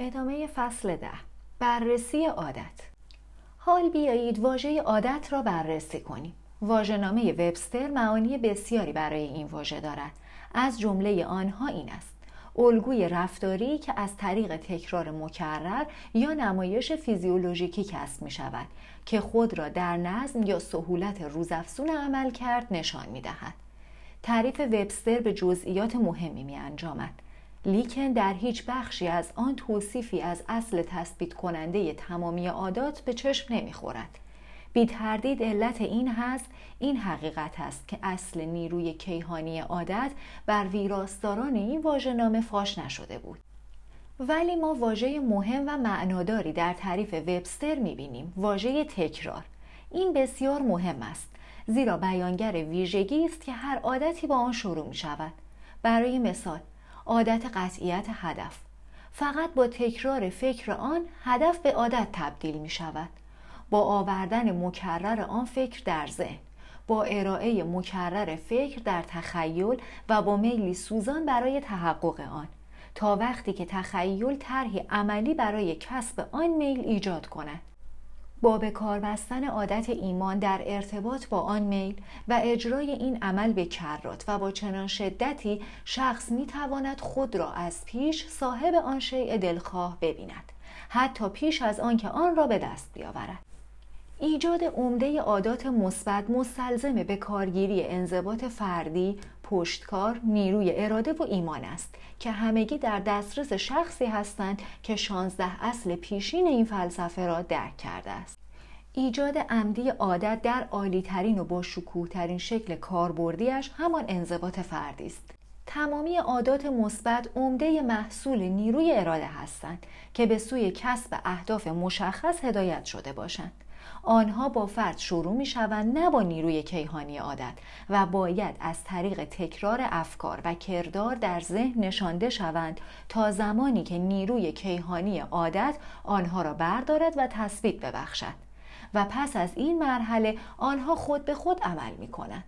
ادامه فصل ده بررسی عادت حال بیایید واژه عادت را بررسی کنیم واژه‌نامه وبستر معانی بسیاری برای این واژه دارد از جمله آنها این است الگوی رفتاری که از طریق تکرار مکرر یا نمایش فیزیولوژیکی کسب می شود که خود را در نظم یا سهولت روزافزون عمل کرد نشان می دهد. تعریف وبستر به جزئیات مهمی می انجامد. لیکن در هیچ بخشی از آن توصیفی از اصل تثبیت کننده تمامی عادات به چشم نمی‌خورد. بی تردید علت این هست این حقیقت است که اصل نیروی کیهانی عادت بر ویراستاران این واژه نام فاش نشده بود. ولی ما واژه مهم و معناداری در تعریف وبستر می‌بینیم واژه تکرار این بسیار مهم است زیرا بیانگر ویژگی است که هر عادتی با آن شروع می شود برای مثال عادت قطعیت هدف. فقط با تکرار فکر آن هدف به عادت تبدیل می شود. با آوردن مکرر آن فکر در ذهن. با ارائه مکرر فکر در تخیل و با میلی سوزان برای تحقق آن. تا وقتی که تخیل طرحی عملی برای کسب آن میل ایجاد کند. با به کار بستن عادت ایمان در ارتباط با آن میل و اجرای این عمل به کرات و با چنان شدتی شخص می تواند خود را از پیش صاحب آن شیء دلخواه ببیند حتی پیش از آنکه آن را به دست بیاورد. ایجاد عمده عادات مثبت مستلزم به کارگیری انضباط فردی، پشتکار، نیروی اراده و ایمان است که همگی در دسترس شخصی هستند که 16 اصل پیشین این فلسفه را درک کرده است. ایجاد عمدی عادت در عالیترین و با ترین شکل کاربردیش همان انضباط فردی است. تمامی عادات مثبت عمده محصول نیروی اراده هستند که به سوی کسب اهداف مشخص هدایت شده باشند. آنها با فرد شروع می شوند نه با نیروی کیهانی عادت و باید از طریق تکرار افکار و کردار در ذهن نشانده شوند تا زمانی که نیروی کیهانی عادت آنها را بردارد و تثبیت ببخشد و پس از این مرحله آنها خود به خود عمل می کنند.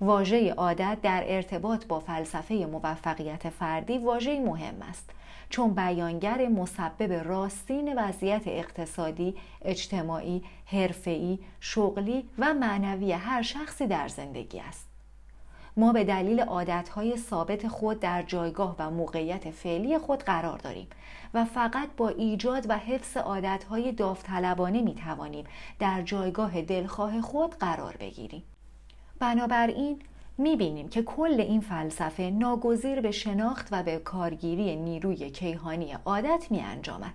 واژه عادت در ارتباط با فلسفه موفقیت فردی واژه مهم است چون بیانگر مسبب راستین وضعیت اقتصادی، اجتماعی، حرفه‌ای، شغلی و معنوی هر شخصی در زندگی است. ما به دلیل عادتهای ثابت خود در جایگاه و موقعیت فعلی خود قرار داریم و فقط با ایجاد و حفظ عادتهای داوطلبانه می توانیم در جایگاه دلخواه خود قرار بگیریم. بنابراین می‌بینیم که کل این فلسفه ناگزیر به شناخت و به کارگیری نیروی کیهانی عادت می انجامد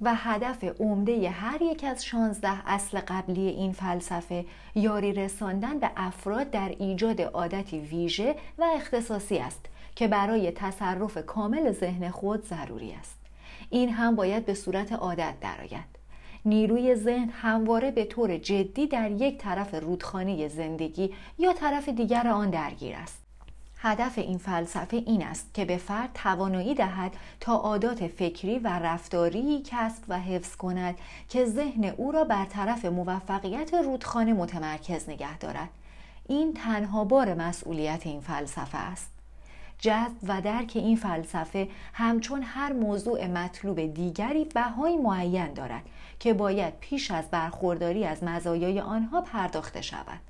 و هدف عمده هر یک از شانزده اصل قبلی این فلسفه یاری رساندن به افراد در ایجاد عادتی ویژه و اختصاصی است که برای تصرف کامل ذهن خود ضروری است. این هم باید به صورت عادت درآید. نیروی ذهن همواره به طور جدی در یک طرف رودخانه زندگی یا طرف دیگر آن درگیر است. هدف این فلسفه این است که به فرد توانایی دهد تا عادات فکری و رفتاری کسب و حفظ کند که ذهن او را بر طرف موفقیت رودخانه متمرکز نگه دارد. این تنها بار مسئولیت این فلسفه است. جذب و درک این فلسفه همچون هر موضوع مطلوب دیگری بهای معین دارد که باید پیش از برخورداری از مزایای آنها پرداخته شود.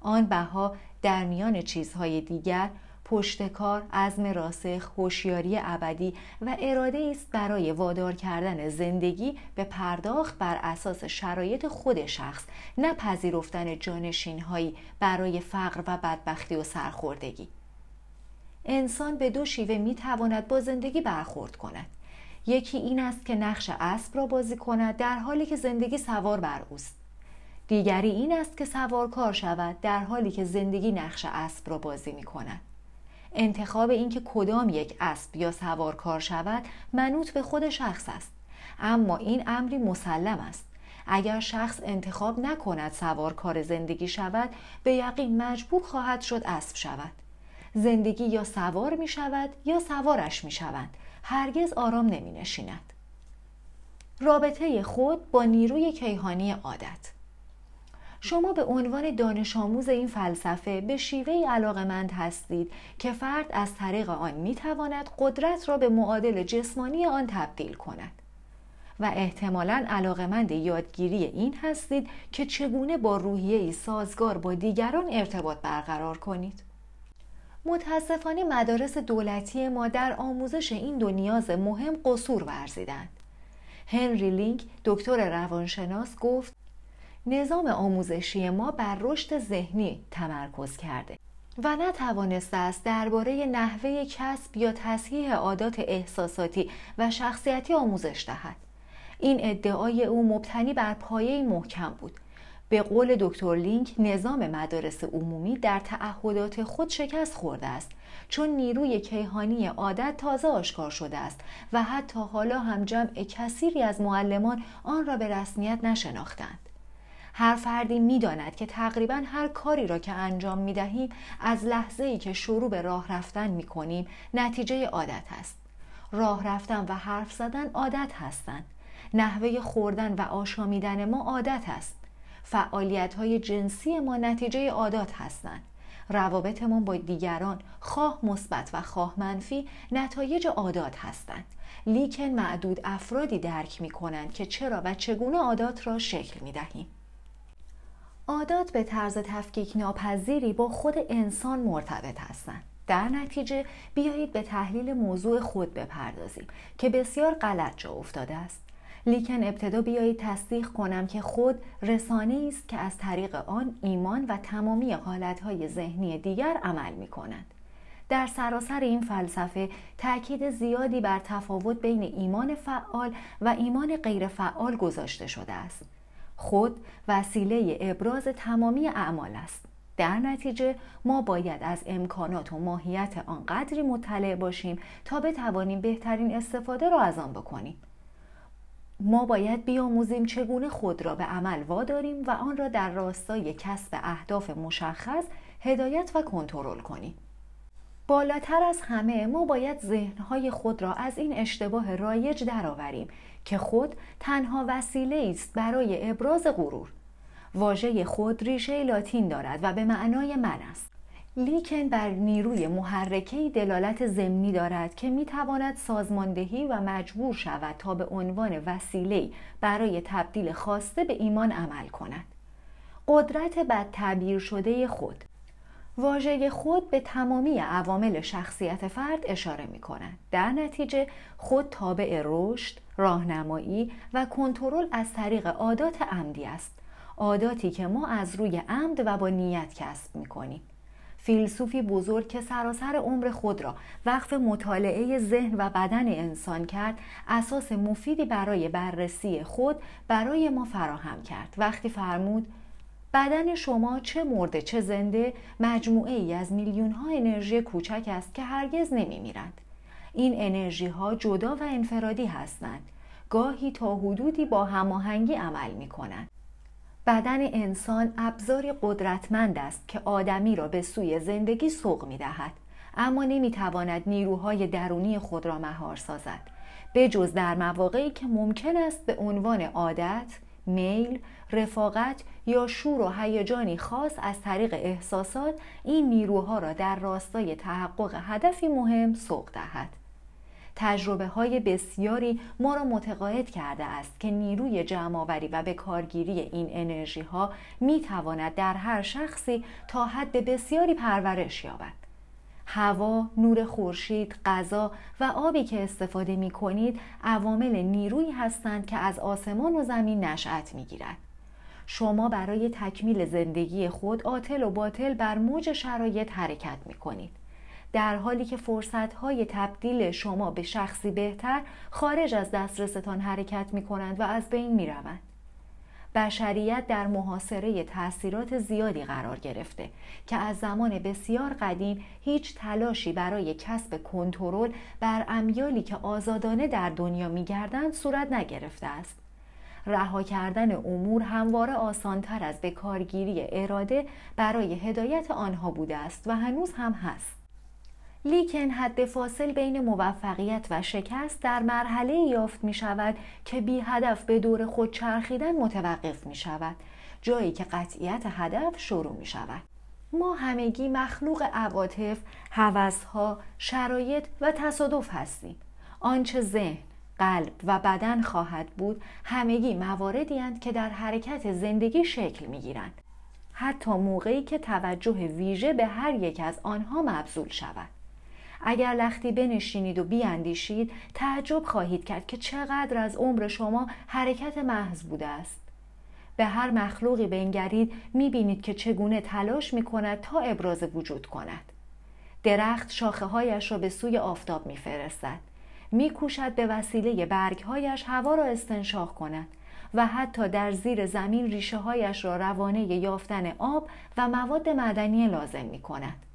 آن بها در میان چیزهای دیگر پشتکار، عزم راسخ، هوشیاری ابدی و اراده است برای وادار کردن زندگی به پرداخت بر اساس شرایط خود شخص نه پذیرفتن جانشینهایی برای فقر و بدبختی و سرخوردگی. انسان به دو شیوه می تواند با زندگی برخورد کند. یکی این است که نقش اسب را بازی کند در حالی که زندگی سوار بر اوست. دیگری این است که سوارکار شود در حالی که زندگی نقش اسب را بازی می کند انتخاب اینکه کدام یک اسب یا سوارکار شود منوط به خود شخص است. اما این امری مسلم است. اگر شخص انتخاب نکند سوارکار زندگی شود به یقین مجبور خواهد شد اسب شود. زندگی یا سوار می شود یا سوارش می شوند هرگز آرام نمی نشیند. رابطه خود با نیروی کیهانی عادت شما به عنوان دانش آموز این فلسفه به شیوه علاقمند هستید که فرد از طریق آن می تواند قدرت را به معادل جسمانی آن تبدیل کند. و احتمالا علاقمند یادگیری این هستید که چگونه با روحیه سازگار با دیگران ارتباط برقرار کنید. متاسفانه مدارس دولتی ما در آموزش این دو نیاز مهم قصور ورزیدند. هنری لینک دکتر روانشناس گفت نظام آموزشی ما بر رشد ذهنی تمرکز کرده و نتوانسته است درباره نحوه کسب یا تصحیح عادات احساساتی و شخصیتی آموزش دهد این ادعای او مبتنی بر پایه محکم بود به قول دکتر لینک نظام مدارس عمومی در تعهدات خود شکست خورده است چون نیروی کیهانی عادت تازه آشکار شده است و حتی حالا هم جمع کثیری از معلمان آن را به رسمیت نشناختند هر فردی می‌داند که تقریبا هر کاری را که انجام می دهیم از لحظه ای که شروع به راه رفتن می کنیم نتیجه عادت است. راه رفتن و حرف زدن عادت هستند. نحوه خوردن و آشامیدن ما عادت است. فعالیت های جنسی ما نتیجه عادات هستند. روابطمان با دیگران خواه مثبت و خواه منفی نتایج عادات هستند. لیکن معدود افرادی درک می کنند که چرا و چگونه عادات را شکل می دهیم. عادات به طرز تفکیک ناپذیری با خود انسان مرتبط هستند. در نتیجه بیایید به تحلیل موضوع خود بپردازیم که بسیار غلط جا افتاده است. لیکن ابتدا بیایید تصدیق کنم که خود رسانه است که از طریق آن ایمان و تمامی حالتهای ذهنی دیگر عمل می کنند. در سراسر این فلسفه تاکید زیادی بر تفاوت بین ایمان فعال و ایمان غیرفعال گذاشته شده است. خود وسیله ابراز تمامی اعمال است در نتیجه ما باید از امکانات و ماهیت آن قدری مطلع باشیم تا بتوانیم بهترین استفاده را از آن بکنیم ما باید بیاموزیم چگونه خود را به عمل واداریم و آن را در راستای کسب اهداف مشخص هدایت و کنترل کنیم. بالاتر از همه ما باید ذهنهای خود را از این اشتباه رایج درآوریم که خود تنها وسیله است برای ابراز غرور. واژه خود ریشه لاتین دارد و به معنای من است. لیکن بر نیروی محرکه دلالت ضمنی دارد که می تواند سازماندهی و مجبور شود تا به عنوان وسیله برای تبدیل خواسته به ایمان عمل کند قدرت بد تعبیر شده خود واژه خود به تمامی عوامل شخصیت فرد اشاره می کند. در نتیجه خود تابع رشد، راهنمایی و کنترل از طریق عادات عمدی است. عاداتی که ما از روی عمد و با نیت کسب می کنیم. فیلسوفی بزرگ که سراسر عمر خود را وقف مطالعه ذهن و بدن انسان کرد اساس مفیدی برای بررسی خود برای ما فراهم کرد وقتی فرمود بدن شما چه مرده چه زنده مجموعه ای از میلیون ها انرژی کوچک است که هرگز نمی میرند. این انرژی ها جدا و انفرادی هستند. گاهی تا حدودی با هماهنگی عمل می کنند. بدن انسان ابزاری قدرتمند است که آدمی را به سوی زندگی سوق می دهد. اما نمی تواند نیروهای درونی خود را مهار سازد. به جز در مواقعی که ممکن است به عنوان عادت، میل، رفاقت یا شور و هیجانی خاص از طریق احساسات این نیروها را در راستای تحقق هدفی مهم سوق دهد. تجربه های بسیاری ما را متقاعد کرده است که نیروی جمعآوری و به کارگیری این انرژی ها می تواند در هر شخصی تا حد بسیاری پرورش یابد. هوا، نور خورشید، غذا و آبی که استفاده می کنید عوامل نیرویی هستند که از آسمان و زمین نشأت می گیرد. شما برای تکمیل زندگی خود آتل و باطل بر موج شرایط حرکت می کنید. در حالی که فرصتهای تبدیل شما به شخصی بهتر خارج از دسترستان حرکت می کنند و از بین می روند. بشریت در محاصره تاثیرات زیادی قرار گرفته که از زمان بسیار قدیم هیچ تلاشی برای کسب کنترل بر امیالی که آزادانه در دنیا میگردند صورت نگرفته است رها کردن امور همواره آسانتر از به کارگیری اراده برای هدایت آنها بوده است و هنوز هم هست لیکن حد فاصل بین موفقیت و شکست در مرحله یافت می شود که بی هدف به دور خود چرخیدن متوقف می شود جایی که قطعیت هدف شروع می شود ما همگی مخلوق عواطف، هوسها، شرایط و تصادف هستیم آنچه ذهن، قلب و بدن خواهد بود همگی مواردی هستند که در حرکت زندگی شکل می گیرند. حتی موقعی که توجه ویژه به هر یک از آنها مبذول شود. اگر لختی بنشینید و بیاندیشید تعجب خواهید کرد که چقدر از عمر شما حرکت محض بوده است. به هر مخلوقی بنگرید می‌بینید که چگونه تلاش می‌کند تا ابراز وجود کند. درخت شاخه هایش را به سوی آفتاب میفرستد. میکوشد به وسیله برگهایش هوا را استنشاق کند و حتی در زیر زمین ریشه هایش را روانه یافتن آب و مواد معدنی لازم می کند.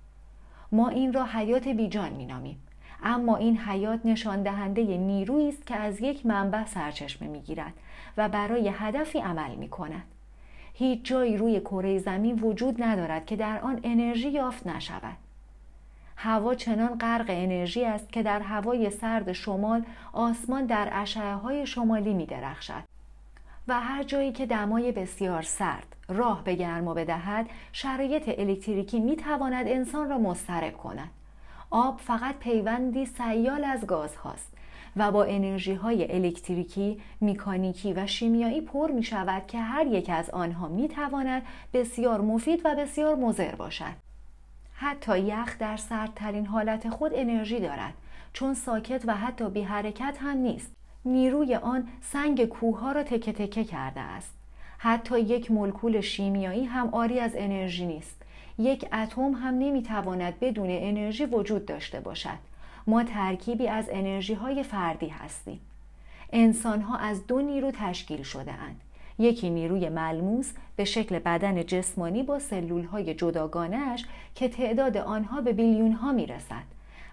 ما این را حیات بیجان می نامیم. اما این حیات نشان دهنده نیرویی است که از یک منبع سرچشمه می گیرد و برای هدفی عمل می کند. هیچ جایی روی کره زمین وجود ندارد که در آن انرژی یافت نشود. هوا چنان غرق انرژی است که در هوای سرد شمال آسمان در اشعه های شمالی می درخشد و هر جایی که دمای بسیار سرد راه به گرما بدهد شرایط الکتریکی می تواند انسان را مضطرب کند آب فقط پیوندی سیال از گاز هاست و با انرژی های الکتریکی، میکانیکی و شیمیایی پر می شود که هر یک از آنها می تواند بسیار مفید و بسیار مضر باشد. حتی یخ در سردترین حالت خود انرژی دارد چون ساکت و حتی بی حرکت هم نیست. نیروی آن سنگ کوه را تکه تکه کرده است. حتی یک مولکول شیمیایی هم آری از انرژی نیست. یک اتم هم نمی‌تواند بدون انرژی وجود داشته باشد. ما ترکیبی از انرژی های فردی هستیم. انسان ها از دو نیرو تشکیل شده اند. یکی نیروی ملموس به شکل بدن جسمانی با سلول های جداگانهش که تعداد آنها به بیلیون ها می رسد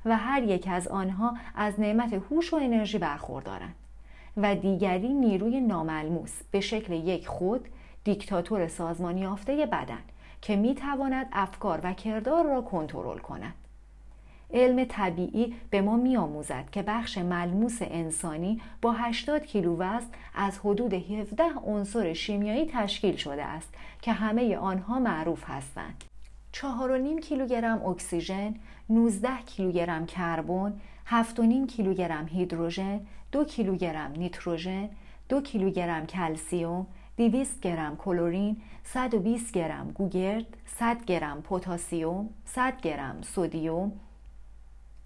و هر یک از آنها از نعمت هوش و انرژی برخوردارند. و دیگری نیروی ناملموس به شکل یک خود دیکتاتور سازمان یافته بدن که می تواند افکار و کردار را کنترل کند. علم طبیعی به ما می آموزد که بخش ملموس انسانی با 80 کیلو وزن از حدود 17 عنصر شیمیایی تشکیل شده است که همه آنها معروف هستند. 4.5 کیلوگرم اکسیژن، 19 کیلوگرم کربن، 7.5 کیلوگرم هیدروژن، دو کیلوگرم نیتروژن، دو کیلوگرم کلسیوم، 200 گرم کلورین، 120 گرم گوگرد، 100 گرم پتاسیم، 100 گرم سودیوم،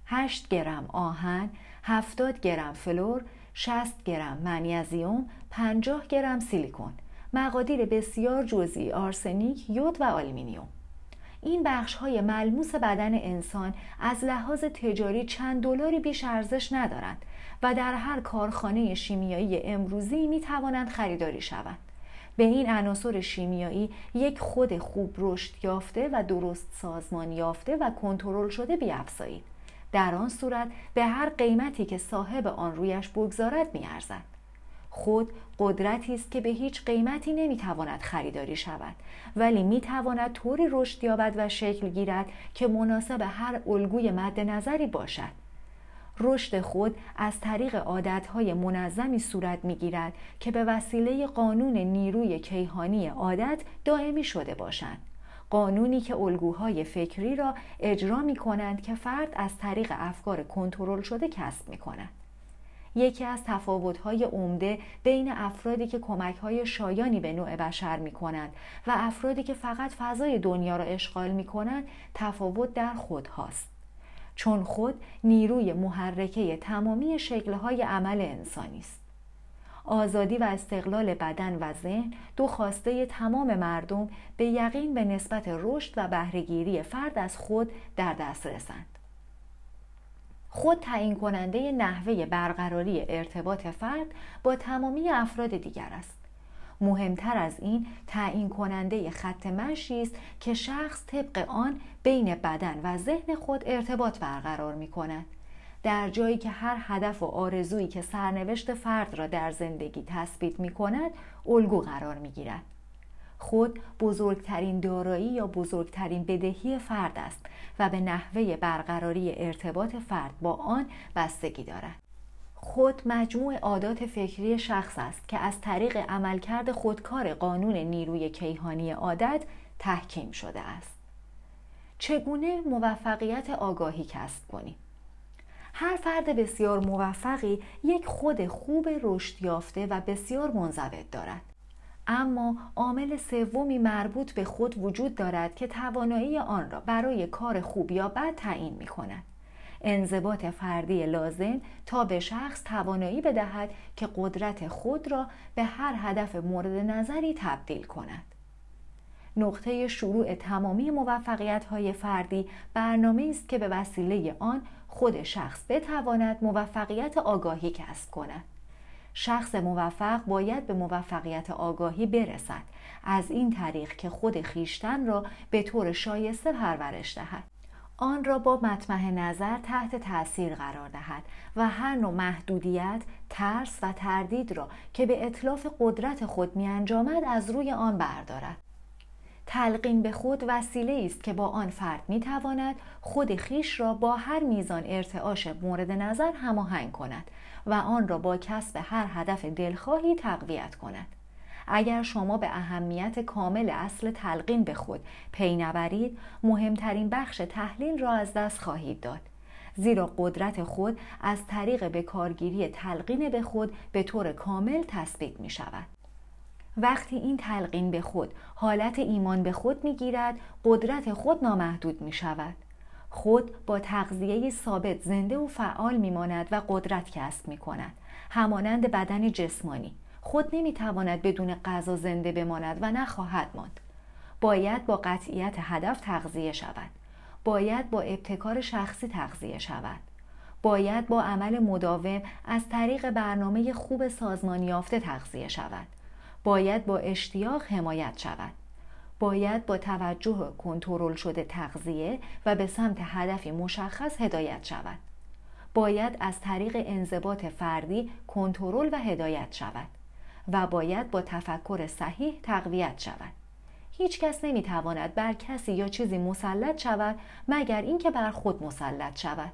8 گرم آهن، 70 گرم فلور، 60 گرم منیزیم، 50 گرم سیلیکون، مقادیر بسیار جزئی آرسنیک، یود و آلومینیوم. این بخش های ملموس بدن انسان از لحاظ تجاری چند دلاری بیش ارزش ندارند و در هر کارخانه شیمیایی امروزی می توانند خریداری شوند. به این عناصر شیمیایی یک خود خوب رشد یافته و درست سازمان یافته و کنترل شده بیافزایید. در آن صورت به هر قیمتی که صاحب آن رویش بگذارد میارزد. خود قدرتی است که به هیچ قیمتی نمی‌تواند خریداری شود ولی می‌تواند طوری رشد یابد و شکل گیرد که مناسب هر الگوی مد نظری باشد رشد خود از طریق عادتهای منظمی صورت می‌گیرد که به وسیله قانون نیروی کیهانی عادت دائمی شده باشند قانونی که الگوهای فکری را اجرا می کنند که فرد از طریق افکار کنترل شده کسب می کند. یکی از تفاوت‌های عمده بین افرادی که کمک‌های شایانی به نوع بشر می‌کنند و افرادی که فقط فضای دنیا را اشغال می‌کنند تفاوت در خود هاست. چون خود نیروی محرکه تمامی شکل‌های عمل انسانی است. آزادی و استقلال بدن و ذهن دو خواسته تمام مردم به یقین به نسبت رشد و بهرهگیری فرد از خود در دست رسند. خود تعیین کننده نحوه برقراری ارتباط فرد با تمامی افراد دیگر است. مهمتر از این تعیین کننده خط مشی است که شخص طبق آن بین بدن و ذهن خود ارتباط برقرار می کند. در جایی که هر هدف و آرزویی که سرنوشت فرد را در زندگی تثبیت می کند الگو قرار می گیرد. خود بزرگترین دارایی یا بزرگترین بدهی فرد است و به نحوه برقراری ارتباط فرد با آن بستگی دارد. خود مجموع عادات فکری شخص است که از طریق عملکرد خودکار قانون نیروی کیهانی عادت تحکیم شده است. چگونه موفقیت آگاهی کسب کنیم؟ هر فرد بسیار موفقی یک خود خوب رشد یافته و بسیار منضبط دارد اما عامل سومی مربوط به خود وجود دارد که توانایی آن را برای کار خوب یا بد تعیین می کند. انضباط فردی لازم تا به شخص توانایی بدهد که قدرت خود را به هر هدف مورد نظری تبدیل کند. نقطه شروع تمامی موفقیت های فردی برنامه است که به وسیله آن خود شخص بتواند موفقیت آگاهی کسب کند. شخص موفق باید به موفقیت آگاهی برسد از این طریق که خود خیشتن را به طور شایسته پرورش دهد آن را با مطمح نظر تحت تاثیر قرار دهد و هر نوع محدودیت، ترس و تردید را که به اطلاف قدرت خود می انجامد از روی آن بردارد. تلقین به خود وسیله است که با آن فرد می تواند خود خیش را با هر میزان ارتعاش مورد نظر هماهنگ کند و آن را با کسب هر هدف دلخواهی تقویت کند. اگر شما به اهمیت کامل اصل تلقین به خود پی نبرید مهمترین بخش تحلیل را از دست خواهید داد. زیرا قدرت خود از طریق به کارگیری تلقین به خود به طور کامل تثبیت می شود. وقتی این تلقین به خود حالت ایمان به خود می گیرد قدرت خود نامحدود می شود. خود با تغذیه ثابت زنده و فعال می ماند و قدرت کسب می کند. همانند بدن جسمانی. خود نمی‌تواند بدون غذا زنده بماند و نخواهد ماند. باید با قطعیت هدف تغذیه شود. باید با ابتکار شخصی تغذیه شود. باید با عمل مداوم از طریق برنامه خوب سازمانی یافته تغذیه شود. باید با اشتیاق حمایت شود. باید با توجه کنترل شده تغذیه و به سمت هدفی مشخص هدایت شود. باید از طریق انضباط فردی کنترل و هدایت شود. و باید با تفکر صحیح تقویت شود. هیچ کس نمی تواند بر کسی یا چیزی مسلط شود مگر اینکه بر خود مسلط شود.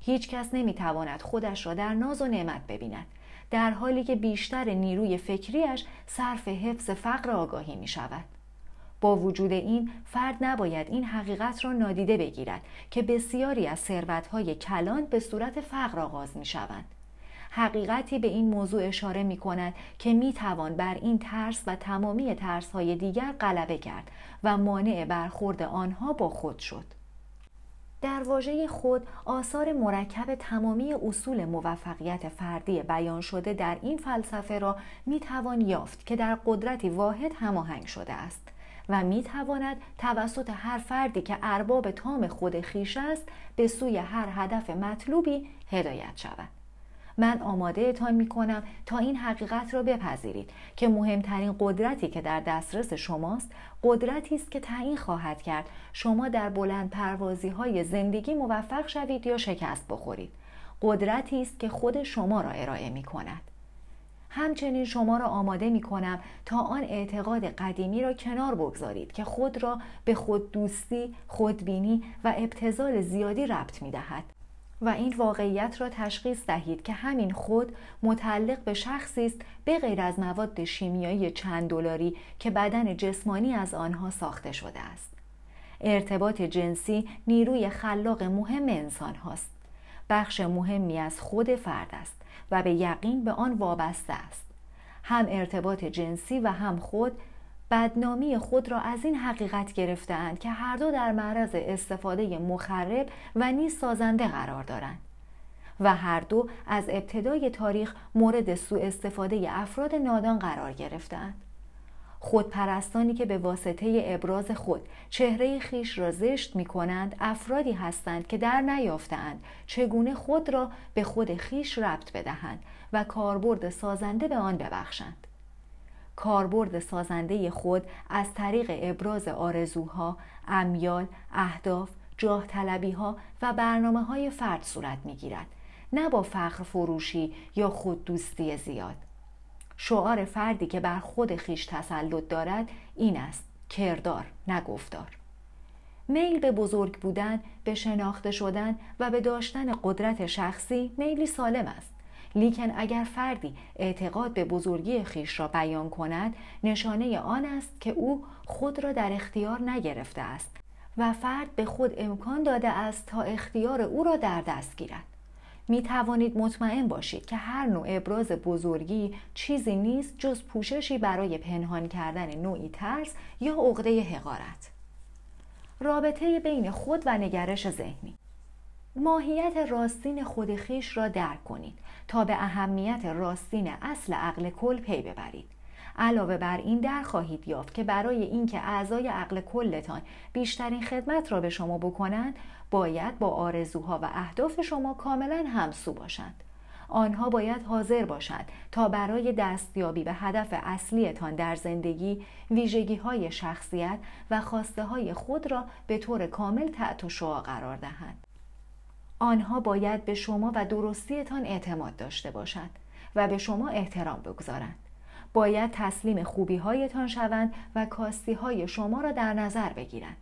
هیچ کس نمی تواند خودش را در ناز و نعمت ببیند. در حالی که بیشتر نیروی فکریش صرف حفظ فقر آگاهی می شود با وجود این فرد نباید این حقیقت را نادیده بگیرد که بسیاری از ثروتهای کلان به صورت فقر آغاز می شوند حقیقتی به این موضوع اشاره می کند که می توان بر این ترس و تمامی ترس های دیگر غلبه کرد و مانع برخورد آنها با خود شد. در واژه خود آثار مرکب تمامی اصول موفقیت فردی بیان شده در این فلسفه را می توان یافت که در قدرتی واحد هماهنگ شده است و می تواند توسط هر فردی که ارباب تام خود خیش است به سوی هر هدف مطلوبی هدایت شود. من آماده اتان می کنم تا این حقیقت را بپذیرید که مهمترین قدرتی که در دسترس شماست قدرتی است که تعیین خواهد کرد. شما در بلند پروازی های زندگی موفق شوید یا شکست بخورید. قدرتی است که خود شما را ارائه می کند همچنین شما را آماده می کنم تا آن اعتقاد قدیمی را کنار بگذارید که خود را به خود دوستی، خودبینی و ابتزال زیادی ربط می دهد. و این واقعیت را تشخیص دهید که همین خود متعلق به شخصی است به غیر از مواد شیمیایی چند دلاری که بدن جسمانی از آنها ساخته شده است. ارتباط جنسی نیروی خلاق مهم انسان هاست. بخش مهمی از خود فرد است و به یقین به آن وابسته است. هم ارتباط جنسی و هم خود بدنامی خود را از این حقیقت گرفتهاند که هر دو در معرض استفاده مخرب و نیز سازنده قرار دارند و هر دو از ابتدای تاریخ مورد سوء استفاده افراد نادان قرار گرفتند. خودپرستانی که به واسطه ابراز خود چهره خیش را زشت می کنند افرادی هستند که در نیافتند چگونه خود را به خود خیش ربط بدهند و کاربرد سازنده به آن ببخشند. کاربرد سازنده خود از طریق ابراز آرزوها، امیال، اهداف، جاه طلبی ها و برنامه های فرد صورت می گیرد. نه با فخر فروشی یا خود دوستی زیاد. شعار فردی که بر خود خیش تسلط دارد این است کردار نه گفتار. میل به بزرگ بودن، به شناخته شدن و به داشتن قدرت شخصی میلی سالم است. لیکن اگر فردی اعتقاد به بزرگی خیش را بیان کند نشانه آن است که او خود را در اختیار نگرفته است و فرد به خود امکان داده است تا اختیار او را در دست گیرد می توانید مطمئن باشید که هر نوع ابراز بزرگی چیزی نیست جز پوششی برای پنهان کردن نوعی ترس یا عقده حقارت. رابطه بین خود و نگرش ذهنی ماهیت راستین خودخیش را درک کنید تا به اهمیت راستین اصل عقل کل پی ببرید علاوه بر این در خواهید یافت که برای اینکه اعضای عقل کلتان بیشترین خدمت را به شما بکنند باید با آرزوها و اهداف شما کاملا همسو باشند آنها باید حاضر باشند تا برای دستیابی به هدف اصلیتان در زندگی ویژگی های شخصیت و خواسته های خود را به طور کامل تحت شعا قرار دهند. آنها باید به شما و درستیتان اعتماد داشته باشند و به شما احترام بگذارند. باید تسلیم خوبی هایتان شوند و کاستی های شما را در نظر بگیرند.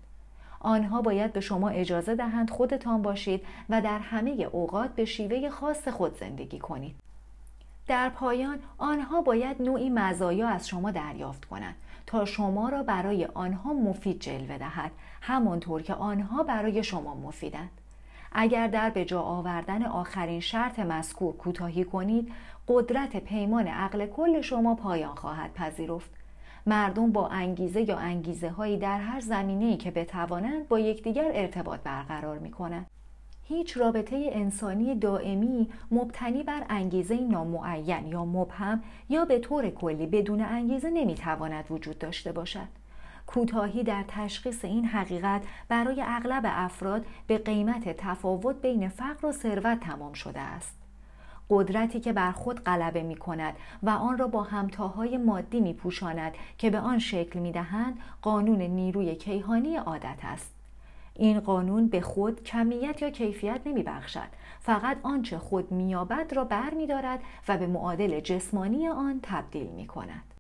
آنها باید به شما اجازه دهند خودتان باشید و در همه اوقات به شیوه خاص خود زندگی کنید. در پایان آنها باید نوعی مزایا از شما دریافت کنند تا شما را برای آنها مفید جلوه دهد همانطور که آنها برای شما مفیدند. اگر در به جا آوردن آخرین شرط مذکور کوتاهی کنید قدرت پیمان عقل کل شما پایان خواهد پذیرفت مردم با انگیزه یا انگیزه هایی در هر زمینه‌ای که بتوانند با یکدیگر ارتباط برقرار می کنند. هیچ رابطه انسانی دائمی مبتنی بر انگیزه نامعین یا مبهم یا به طور کلی بدون انگیزه نمی‌تواند وجود داشته باشد. کوتاهی در تشخیص این حقیقت برای اغلب افراد به قیمت تفاوت بین فقر و ثروت تمام شده است. قدرتی که بر خود غلبه می کند و آن را با همتاهای مادی می پوشاند که به آن شکل می دهند قانون نیروی کیهانی عادت است. این قانون به خود کمیت یا کیفیت نمی بخشد. فقط آنچه خود میابد را بر می دارد و به معادل جسمانی آن تبدیل می کند.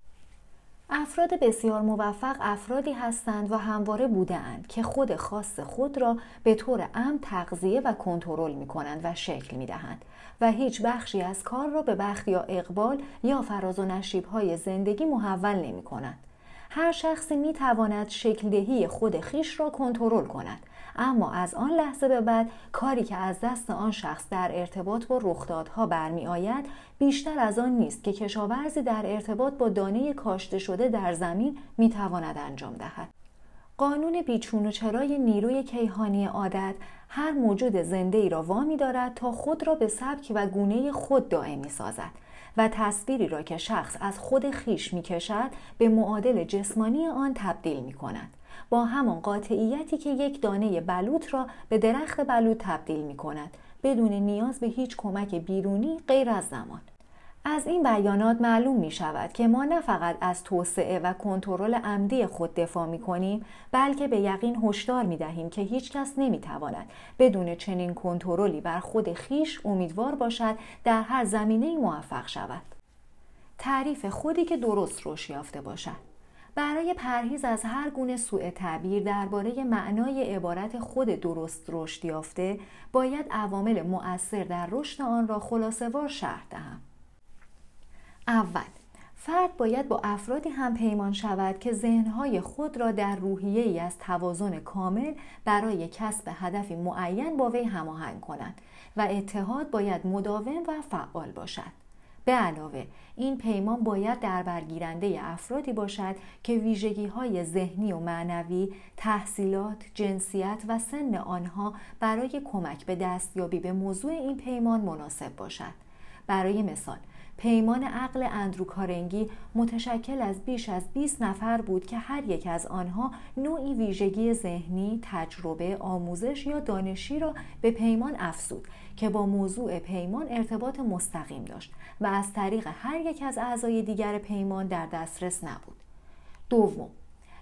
افراد بسیار موفق افرادی هستند و همواره بودهاند که خود خاص خود را به طور امن تغذیه و کنترل می کنند و شکل می دهند و هیچ بخشی از کار را به بخت یا اقبال یا فراز و نشیب های زندگی محول نمی کنند. هر شخصی می تواند شکل دهی خود خیش را کنترل کند اما از آن لحظه به بعد کاری که از دست آن شخص در ارتباط با رخدادها برمی آید بیشتر از آن نیست که کشاورزی در ارتباط با دانه کاشته شده در زمین می تواند انجام دهد. قانون بیچون و چرای نیروی کیهانی عادت هر موجود زنده ای را وامی دارد تا خود را به سبک و گونه خود دائمی سازد و تصویری را که شخص از خود خیش می کشد به معادل جسمانی آن تبدیل می کند. با همان قاطعیتی که یک دانه بلوط را به درخت بلوط تبدیل می کند بدون نیاز به هیچ کمک بیرونی غیر از زمان. از این بیانات معلوم می شود که ما نه فقط از توسعه و کنترل عمدی خود دفاع می کنیم بلکه به یقین هشدار می دهیم که هیچ کس نمی تواند بدون چنین کنترلی بر خود خیش امیدوار باشد در هر زمینه موفق شود. تعریف خودی که درست روش یافته باشد برای پرهیز از هر گونه سوء تعبیر درباره معنای عبارت خود درست رشد یافته باید عوامل مؤثر در رشد آن را خلاصه شرح دهم. اول فرد باید با افرادی هم پیمان شود که ذهنهای خود را در روحیه ای از توازن کامل برای کسب هدفی معین با وی هماهنگ کنند و اتحاد باید مداوم و فعال باشد. به علاوه این پیمان باید در برگیرنده افرادی باشد که ویژگی های ذهنی و معنوی، تحصیلات، جنسیت و سن آنها برای کمک به دستیابی به موضوع این پیمان مناسب باشد. برای مثال پیمان عقل اندرو کارنگی متشکل از بیش از 20 نفر بود که هر یک از آنها نوعی ویژگی ذهنی، تجربه، آموزش یا دانشی را به پیمان افزود که با موضوع پیمان ارتباط مستقیم داشت و از طریق هر یک از اعضای دیگر پیمان در دسترس نبود. دوم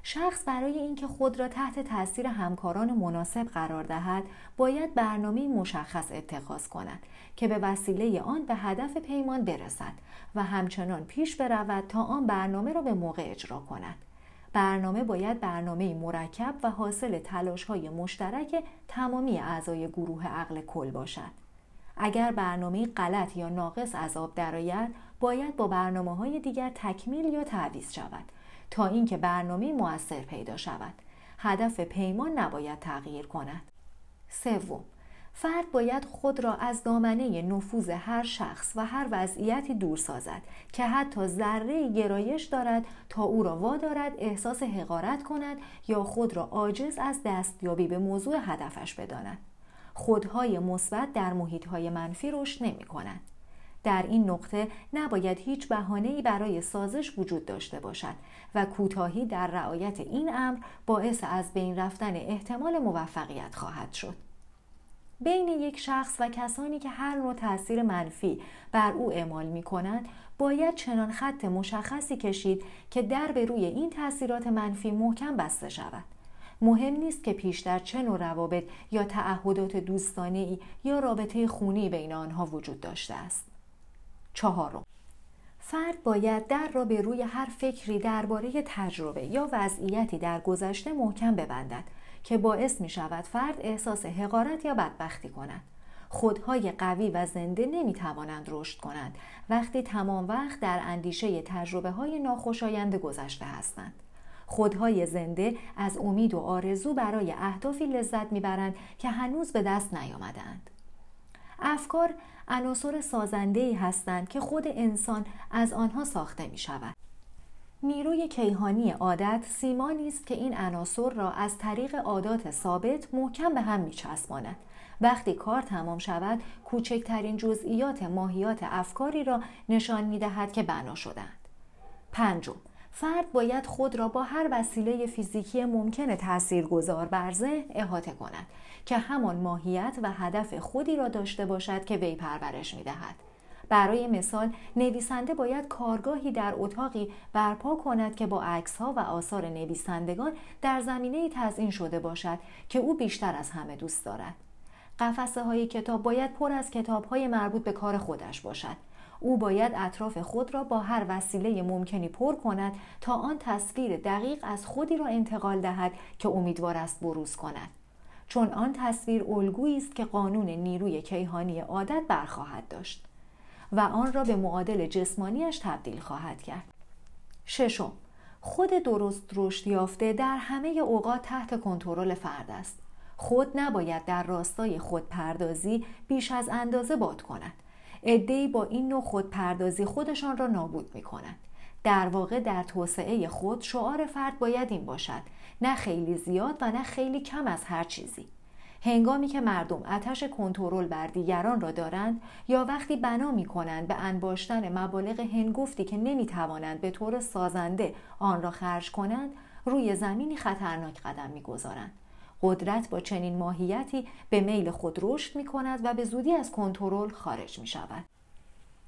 شخص برای اینکه خود را تحت تاثیر همکاران مناسب قرار دهد باید برنامه مشخص اتخاذ کند که به وسیله آن به هدف پیمان برسد و همچنان پیش برود تا آن برنامه را به موقع اجرا کند برنامه باید برنامه مرکب و حاصل تلاش های مشترک تمامی اعضای گروه عقل کل باشد اگر برنامه غلط یا ناقص از آب درآید باید با برنامه های دیگر تکمیل یا تعویض شود تا اینکه برنامه موثر پیدا شود. هدف پیمان نباید تغییر کند. سوم فرد باید خود را از دامنه نفوذ هر شخص و هر وضعیتی دور سازد که حتی ذره گرایش دارد تا او را وادارد احساس حقارت کند یا خود را عاجز از دستیابی به موضوع هدفش بداند. خودهای مثبت در محیطهای منفی رشد نمی کنند. در این نقطه نباید هیچ بهانه‌ای برای سازش وجود داشته باشد و کوتاهی در رعایت این امر باعث از بین رفتن احتمال موفقیت خواهد شد. بین یک شخص و کسانی که هر نوع تاثیر منفی بر او اعمال می کنند باید چنان خط مشخصی کشید که در به روی این تاثیرات منفی محکم بسته شود مهم نیست که پیشتر چه نوع روابط یا تعهدات دوستانه یا رابطه خونی بین آنها وجود داشته است چهارم فرد باید در را به روی هر فکری درباره تجربه یا وضعیتی در گذشته محکم ببندد که باعث می شود فرد احساس حقارت یا بدبختی کند. خودهای قوی و زنده نمی توانند رشد کنند وقتی تمام وقت در اندیشه تجربه های ناخوشایند گذشته هستند. خودهای زنده از امید و آرزو برای اهدافی لذت می‌برند که هنوز به دست نیامدند. افکار عناصر سازنده ای هستند که خود انسان از آنها ساخته می شود. نیروی کیهانی عادت سیمانی است که این عناصر را از طریق عادات ثابت محکم به هم میچسباند وقتی کار تمام شود کوچکترین جزئیات ماهیات افکاری را نشان می‌دهد که بنا شدند پنجم فرد باید خود را با هر وسیله فیزیکی ممکن تاثیرگذار بر ذهن احاطه کند که همان ماهیت و هدف خودی را داشته باشد که وی پرورش می‌دهد. برای مثال نویسنده باید کارگاهی در اتاقی برپا کند که با عکس ها و آثار نویسندگان در زمینه تزئین شده باشد که او بیشتر از همه دوست دارد. قفسه های کتاب باید پر از کتاب های مربوط به کار خودش باشد. او باید اطراف خود را با هر وسیله ممکنی پر کند تا آن تصویر دقیق از خودی را انتقال دهد که امیدوار است بروز کند چون آن تصویر الگویی است که قانون نیروی کیهانی عادت برخواهد داشت و آن را به معادل جسمانیش تبدیل خواهد کرد. ششم خود درست رشد یافته در همه اوقات تحت کنترل فرد است. خود نباید در راستای خودپردازی بیش از اندازه باد کند. عدهای با این نوع خودپردازی خودشان را نابود می کنند. در واقع در توسعه خود شعار فرد باید این باشد نه خیلی زیاد و نه خیلی کم از هر چیزی هنگامی که مردم آتش کنترل بر دیگران را دارند یا وقتی بنا می کنند به انباشتن مبالغ هنگفتی که نمی توانند به طور سازنده آن را خرج کنند روی زمینی خطرناک قدم می گذارند. قدرت با چنین ماهیتی به میل خود رشد می کند و به زودی از کنترل خارج می شود.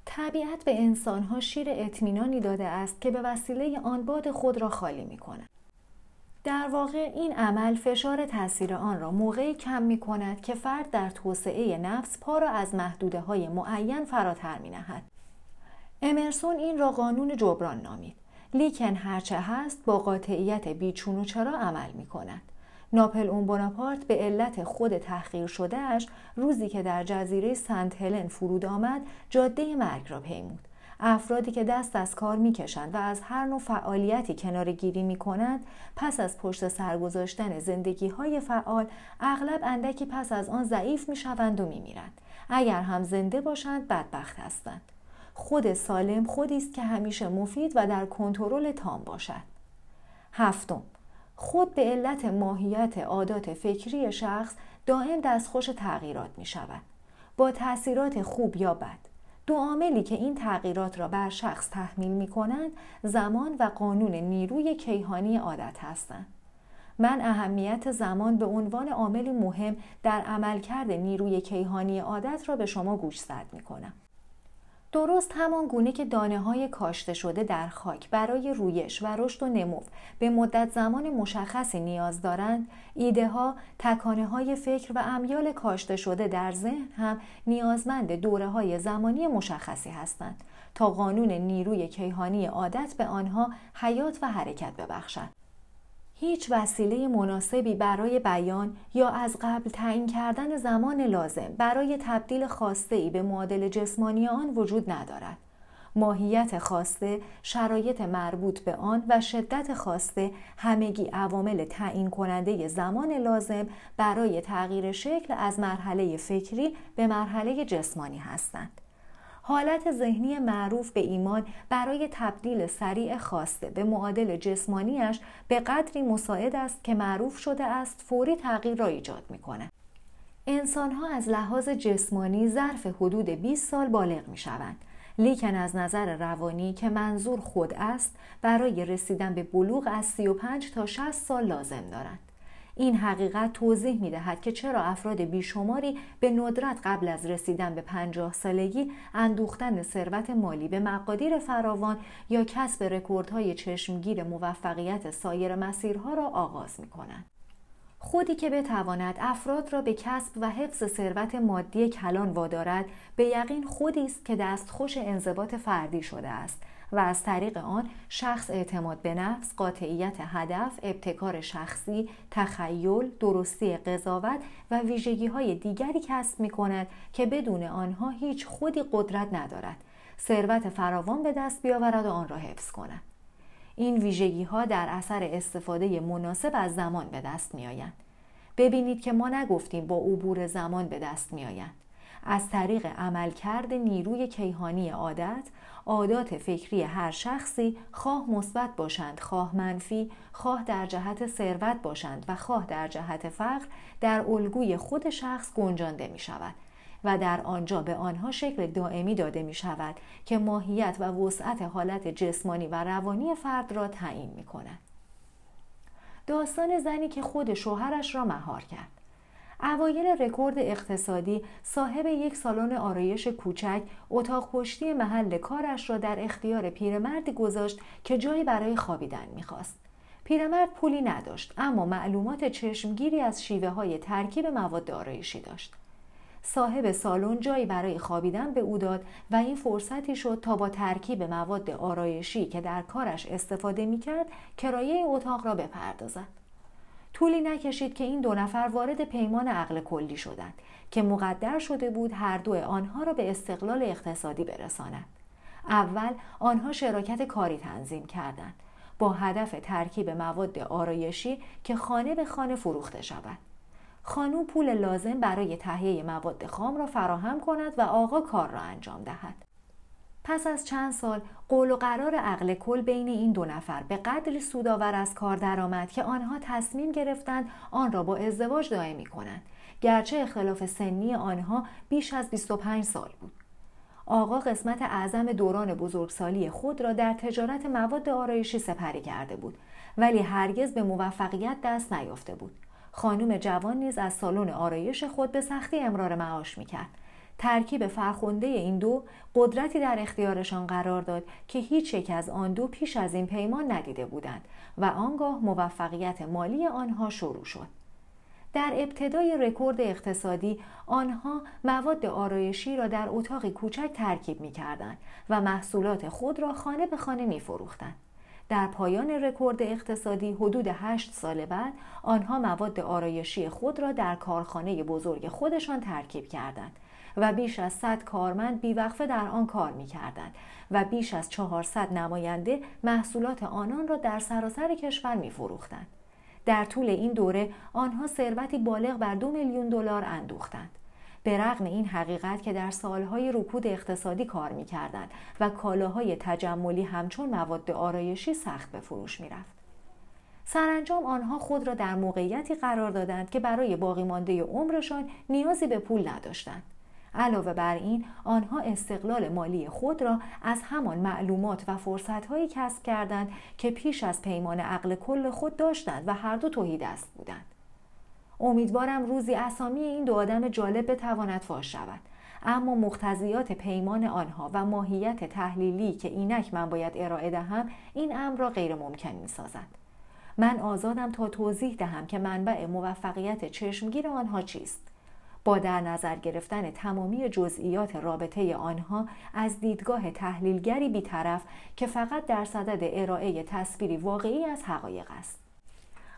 طبیعت به انسانها شیر اطمینانی داده است که به وسیله آن باد خود را خالی می کند. در واقع این عمل فشار تاثیر آن را موقعی کم می کند که فرد در توسعه نفس پا را از محدوده های معین فراتر می نهد. امرسون این را قانون جبران نامید. لیکن هرچه هست با قاطعیت بیچون و چرا عمل می کند. ناپل اون بوناپارت به علت خود تحقیر شدهش روزی که در جزیره سنت هلن فرود آمد جاده مرگ را پیمود. افرادی که دست از کار می‌کشند و از هر نوع فعالیتی کنار گیری می کنند پس از پشت سر گذاشتن زندگی های فعال اغلب اندکی پس از آن ضعیف می شوند و می میرند. اگر هم زنده باشند بدبخت هستند. خود سالم خودی است که همیشه مفید و در کنترل تام باشد. هفتم خود به علت ماهیت عادات فکری شخص دائم دستخوش تغییرات می شود. با تاثیرات خوب یا بد دو عاملی که این تغییرات را بر شخص تحمیل می کنند زمان و قانون نیروی کیهانی عادت هستند. من اهمیت زمان به عنوان عاملی مهم در عملکرد نیروی کیهانی عادت را به شما گوشزد می کنم. درست همان گونه که دانه های کاشته شده در خاک برای رویش و رشد و نمو به مدت زمان مشخصی نیاز دارند ایده ها تکانه های فکر و امیال کاشته شده در ذهن هم نیازمند دوره های زمانی مشخصی هستند تا قانون نیروی کیهانی عادت به آنها حیات و حرکت ببخشد. هیچ وسیله مناسبی برای بیان یا از قبل تعیین کردن زمان لازم برای تبدیل خواسته ای به معادل جسمانی آن وجود ندارد. ماهیت خواسته، شرایط مربوط به آن و شدت خواسته همگی عوامل تعیین کننده زمان لازم برای تغییر شکل از مرحله فکری به مرحله جسمانی هستند. حالت ذهنی معروف به ایمان برای تبدیل سریع خواسته به معادل جسمانیش به قدری مساعد است که معروف شده است فوری تغییر را ایجاد می کند. انسان ها از لحاظ جسمانی ظرف حدود 20 سال بالغ می شوند. لیکن از نظر روانی که منظور خود است برای رسیدن به بلوغ از 35 تا 60 سال لازم دارند. این حقیقت توضیح می دهد که چرا افراد بیشماری به ندرت قبل از رسیدن به پنجاه سالگی اندوختن ثروت مالی به مقادیر فراوان یا کسب رکوردهای چشمگیر موفقیت سایر مسیرها را آغاز می کنند. خودی که بتواند افراد را به کسب و حفظ ثروت مادی کلان وادارد به یقین خودی است که دستخوش انضباط فردی شده است و از طریق آن شخص اعتماد به نفس، قاطعیت هدف، ابتکار شخصی، تخیل، درستی قضاوت و ویژگی های دیگری کسب می کند که بدون آنها هیچ خودی قدرت ندارد. ثروت فراوان به دست بیاورد و آن را حفظ کند. این ویژگی ها در اثر استفاده مناسب از زمان به دست می آیند. ببینید که ما نگفتیم با عبور زمان به دست می آیند. از طریق عملکرد نیروی کیهانی عادت عادات فکری هر شخصی خواه مثبت باشند خواه منفی خواه در جهت ثروت باشند و خواه در جهت فقر در الگوی خود شخص گنجانده می شود و در آنجا به آنها شکل دائمی داده می شود که ماهیت و وسعت حالت جسمانی و روانی فرد را تعیین می کند. داستان زنی که خود شوهرش را مهار کرد اوایل رکورد اقتصادی صاحب یک سالن آرایش کوچک اتاق پشتی محل کارش را در اختیار پیرمردی گذاشت که جایی برای خوابیدن می‌خواست. پیرمرد پولی نداشت اما معلومات چشمگیری از شیوه های ترکیب مواد آرایشی داشت. صاحب سالن جایی برای خوابیدن به او داد و این فرصتی شد تا با ترکیب مواد آرایشی که در کارش استفاده می‌کرد کرایه اتاق را بپردازد. طولی نکشید که این دو نفر وارد پیمان عقل کلی شدند که مقدر شده بود هر دو آنها را به استقلال اقتصادی برساند. اول آنها شراکت کاری تنظیم کردند با هدف ترکیب مواد آرایشی که خانه به خانه فروخته شود. خانو پول لازم برای تهیه مواد خام را فراهم کند و آقا کار را انجام دهد. پس از چند سال قول و قرار عقل کل بین این دو نفر به قدری سودآور از کار درآمد که آنها تصمیم گرفتند آن را با ازدواج دائمی کنند گرچه اختلاف سنی آنها بیش از 25 سال بود. آقا قسمت اعظم دوران بزرگسالی خود را در تجارت مواد آرایشی سپری کرده بود ولی هرگز به موفقیت دست نیافته بود. خانم جوان نیز از سالن آرایش خود به سختی امرار معاش می‌کرد. ترکیب فرخنده این دو قدرتی در اختیارشان قرار داد که هیچ یک از آن دو پیش از این پیمان ندیده بودند و آنگاه موفقیت مالی آنها شروع شد. در ابتدای رکورد اقتصادی آنها مواد آرایشی را در اتاقی کوچک ترکیب می کردن و محصولات خود را خانه به خانه می فروختن. در پایان رکورد اقتصادی حدود هشت سال بعد آنها مواد آرایشی خود را در کارخانه بزرگ خودشان ترکیب کردند و بیش از 100 کارمند بیوقفه در آن کار می کردند و بیش از 400 نماینده محصولات آنان را در سراسر کشور می فروختند. در طول این دوره آنها ثروتی بالغ بر دو میلیون دلار اندوختند. به رغم این حقیقت که در سالهای رکود اقتصادی کار می کردند و کالاهای تجملی همچون مواد آرایشی سخت به فروش می رفت. سرانجام آنها خود را در موقعیتی قرار دادند که برای باقی مانده عمرشان نیازی به پول نداشتند. علاوه بر این آنها استقلال مالی خود را از همان معلومات و فرصتهایی کسب کردند که پیش از پیمان عقل کل خود داشتند و هر دو توهی دست بودند. امیدوارم روزی اسامی این دو آدم جالب بتواند فاش شود. اما مقتضیات پیمان آنها و ماهیت تحلیلی که اینک من باید ارائه دهم این امر را غیر ممکن می سازد. من آزادم تا توضیح دهم که منبع موفقیت چشمگیر آنها چیست. با در نظر گرفتن تمامی جزئیات رابطه آنها از دیدگاه تحلیلگری بیطرف که فقط در صدد ارائه تصویری واقعی از حقایق است.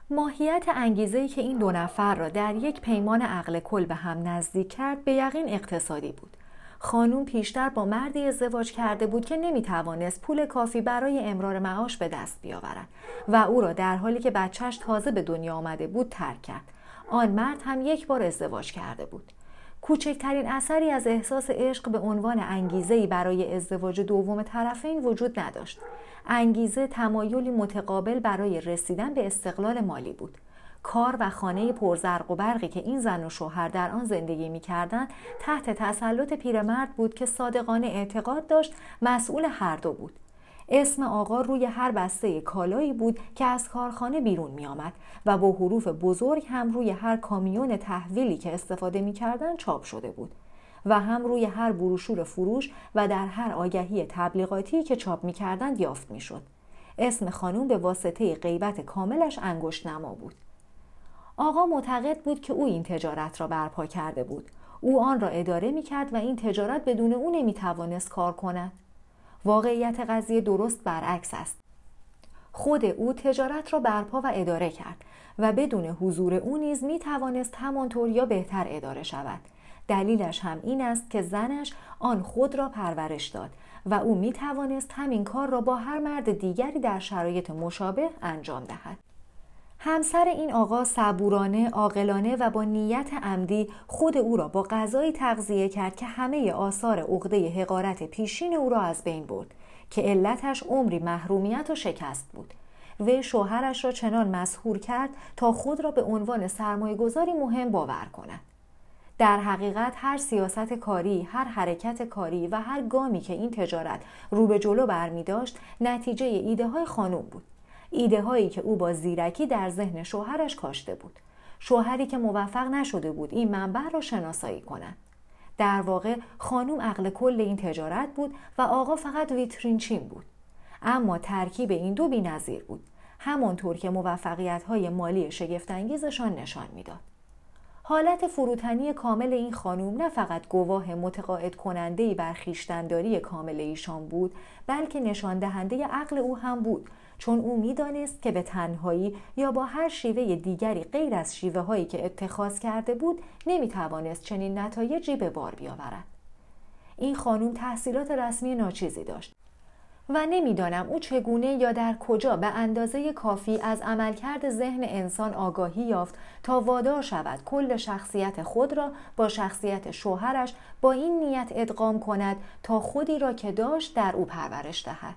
ماهیت انگیزه که این دو نفر را در یک پیمان عقل کل به هم نزدیک کرد به یقین اقتصادی بود. خانوم پیشتر با مردی ازدواج کرده بود که نمی‌توانست پول کافی برای امرار معاش به دست بیاورد و او را در حالی که بچهش تازه به دنیا آمده بود ترک کرد آن مرد هم یک بار ازدواج کرده بود. کوچکترین اثری از احساس عشق به عنوان انگیزه برای ازدواج دوم طرفین وجود نداشت. انگیزه تمایلی متقابل برای رسیدن به استقلال مالی بود. کار و خانه پرزرق و برقی که این زن و شوهر در آن زندگی می‌کردند تحت تسلط پیرمرد بود که صادقانه اعتقاد داشت مسئول هر دو بود. اسم آقا روی هر بسته کالایی بود که از کارخانه بیرون می آمد و با حروف بزرگ هم روی هر کامیون تحویلی که استفاده می کردن چاپ شده بود و هم روی هر بروشور فروش و در هر آگهی تبلیغاتی که چاپ می کردن یافت می شد. اسم خانوم به واسطه غیبت کاملش انگشت نما بود. آقا معتقد بود که او این تجارت را برپا کرده بود. او آن را اداره می کرد و این تجارت بدون او نمی توانست کار کند. واقعیت قضیه درست برعکس است. خود او تجارت را برپا و اداره کرد و بدون حضور او نیز می توانست همانطور یا بهتر اداره شود. دلیلش هم این است که زنش آن خود را پرورش داد و او می توانست همین کار را با هر مرد دیگری در شرایط مشابه انجام دهد. همسر این آقا صبورانه، عاقلانه و با نیت عمدی خود او را با غذایی تغذیه کرد که همه آثار عقده حقارت پیشین او را از بین برد که علتش عمری محرومیت و شکست بود. وی شوهرش را چنان مسهور کرد تا خود را به عنوان سرمایه گذاری مهم باور کند. در حقیقت هر سیاست کاری، هر حرکت کاری و هر گامی که این تجارت رو به جلو برمی داشت نتیجه ایده های خانوم بود. ایده هایی که او با زیرکی در ذهن شوهرش کاشته بود. شوهری که موفق نشده بود این منبع را شناسایی کند در واقع خانوم عقل کل این تجارت بود و آقا فقط ویترین چین بود. اما ترکیب این دو نظیر بود. همانطور که موفقیت های مالی شگفتانگیزشان نشان می‌داد. حالت فروتنی کامل این خانوم نه فقط گواه متقاعد کننده بر خیشتنداری کامل ایشان بود بلکه نشان دهنده عقل او هم بود چون او می‌دانست که به تنهایی یا با هر شیوه دیگری غیر از شیوه هایی که اتخاذ کرده بود نمی‌توانست چنین نتایجی به بار بیاورد. این خانوم تحصیلات رسمی ناچیزی داشت و نمی‌دانم او چگونه یا در کجا به اندازه کافی از عملکرد ذهن انسان آگاهی یافت تا وادار شود کل شخصیت خود را با شخصیت شوهرش با این نیت ادغام کند تا خودی را که داشت در او پرورش دهد.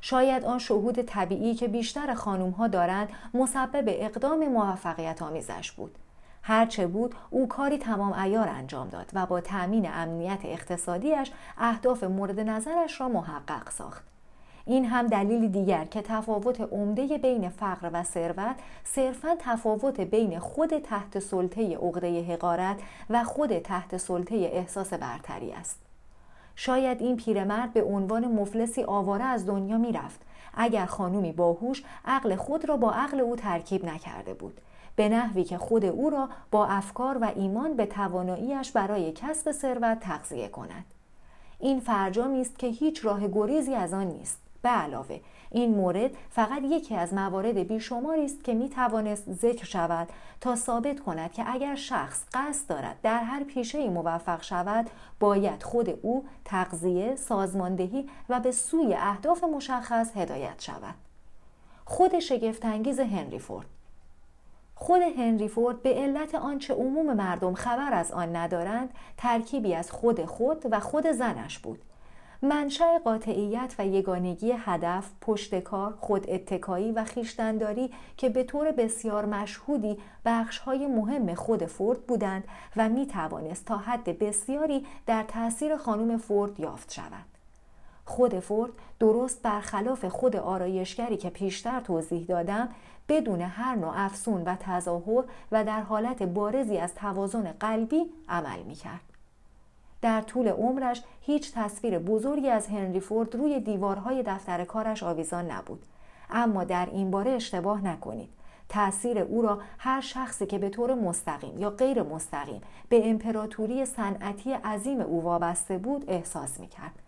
شاید آن شهود طبیعی که بیشتر خانوم ها دارند مسبب اقدام موفقیت آمیزش بود. هرچه بود او کاری تمام ایار انجام داد و با تأمین امنیت اقتصادیش اهداف مورد نظرش را محقق ساخت. این هم دلیل دیگر که تفاوت عمده بین فقر و ثروت صرفا تفاوت بین خود تحت سلطه عقده حقارت و خود تحت سلطه احساس برتری است. شاید این پیرمرد به عنوان مفلسی آواره از دنیا می‌رفت. اگر خانومی باهوش عقل خود را با عقل او ترکیب نکرده بود. به نحوی که خود او را با افکار و ایمان به تواناییش برای کسب ثروت تغذیه کند. این فرجامی است که هیچ راه گریزی از آن نیست. به علاوه. این مورد فقط یکی از موارد بیشماری است که می ذکر شود تا ثابت کند که اگر شخص قصد دارد در هر پیشه موفق شود باید خود او تغذیه، سازماندهی و به سوی اهداف مشخص هدایت شود. خود شگفتانگیز هنری فورد. خود هنری فورد به علت آنچه عموم مردم خبر از آن ندارند ترکیبی از خود خود و خود زنش بود. منشأ قاطعیت و یگانگی هدف، پشتکار، خود اتکایی و خیشتنداری که به طور بسیار مشهودی بخشهای مهم خود فورد بودند و می توانست تا حد بسیاری در تاثیر خانم فورد یافت شود. خود فورد درست برخلاف خود آرایشگری که پیشتر توضیح دادم بدون هر نوع افسون و تظاهر و در حالت بارزی از توازن قلبی عمل می کرد. در طول عمرش هیچ تصویر بزرگی از هنری فورد روی دیوارهای دفتر کارش آویزان نبود اما در این باره اشتباه نکنید تأثیر او را هر شخصی که به طور مستقیم یا غیر مستقیم به امپراتوری صنعتی عظیم او وابسته بود احساس می کرد.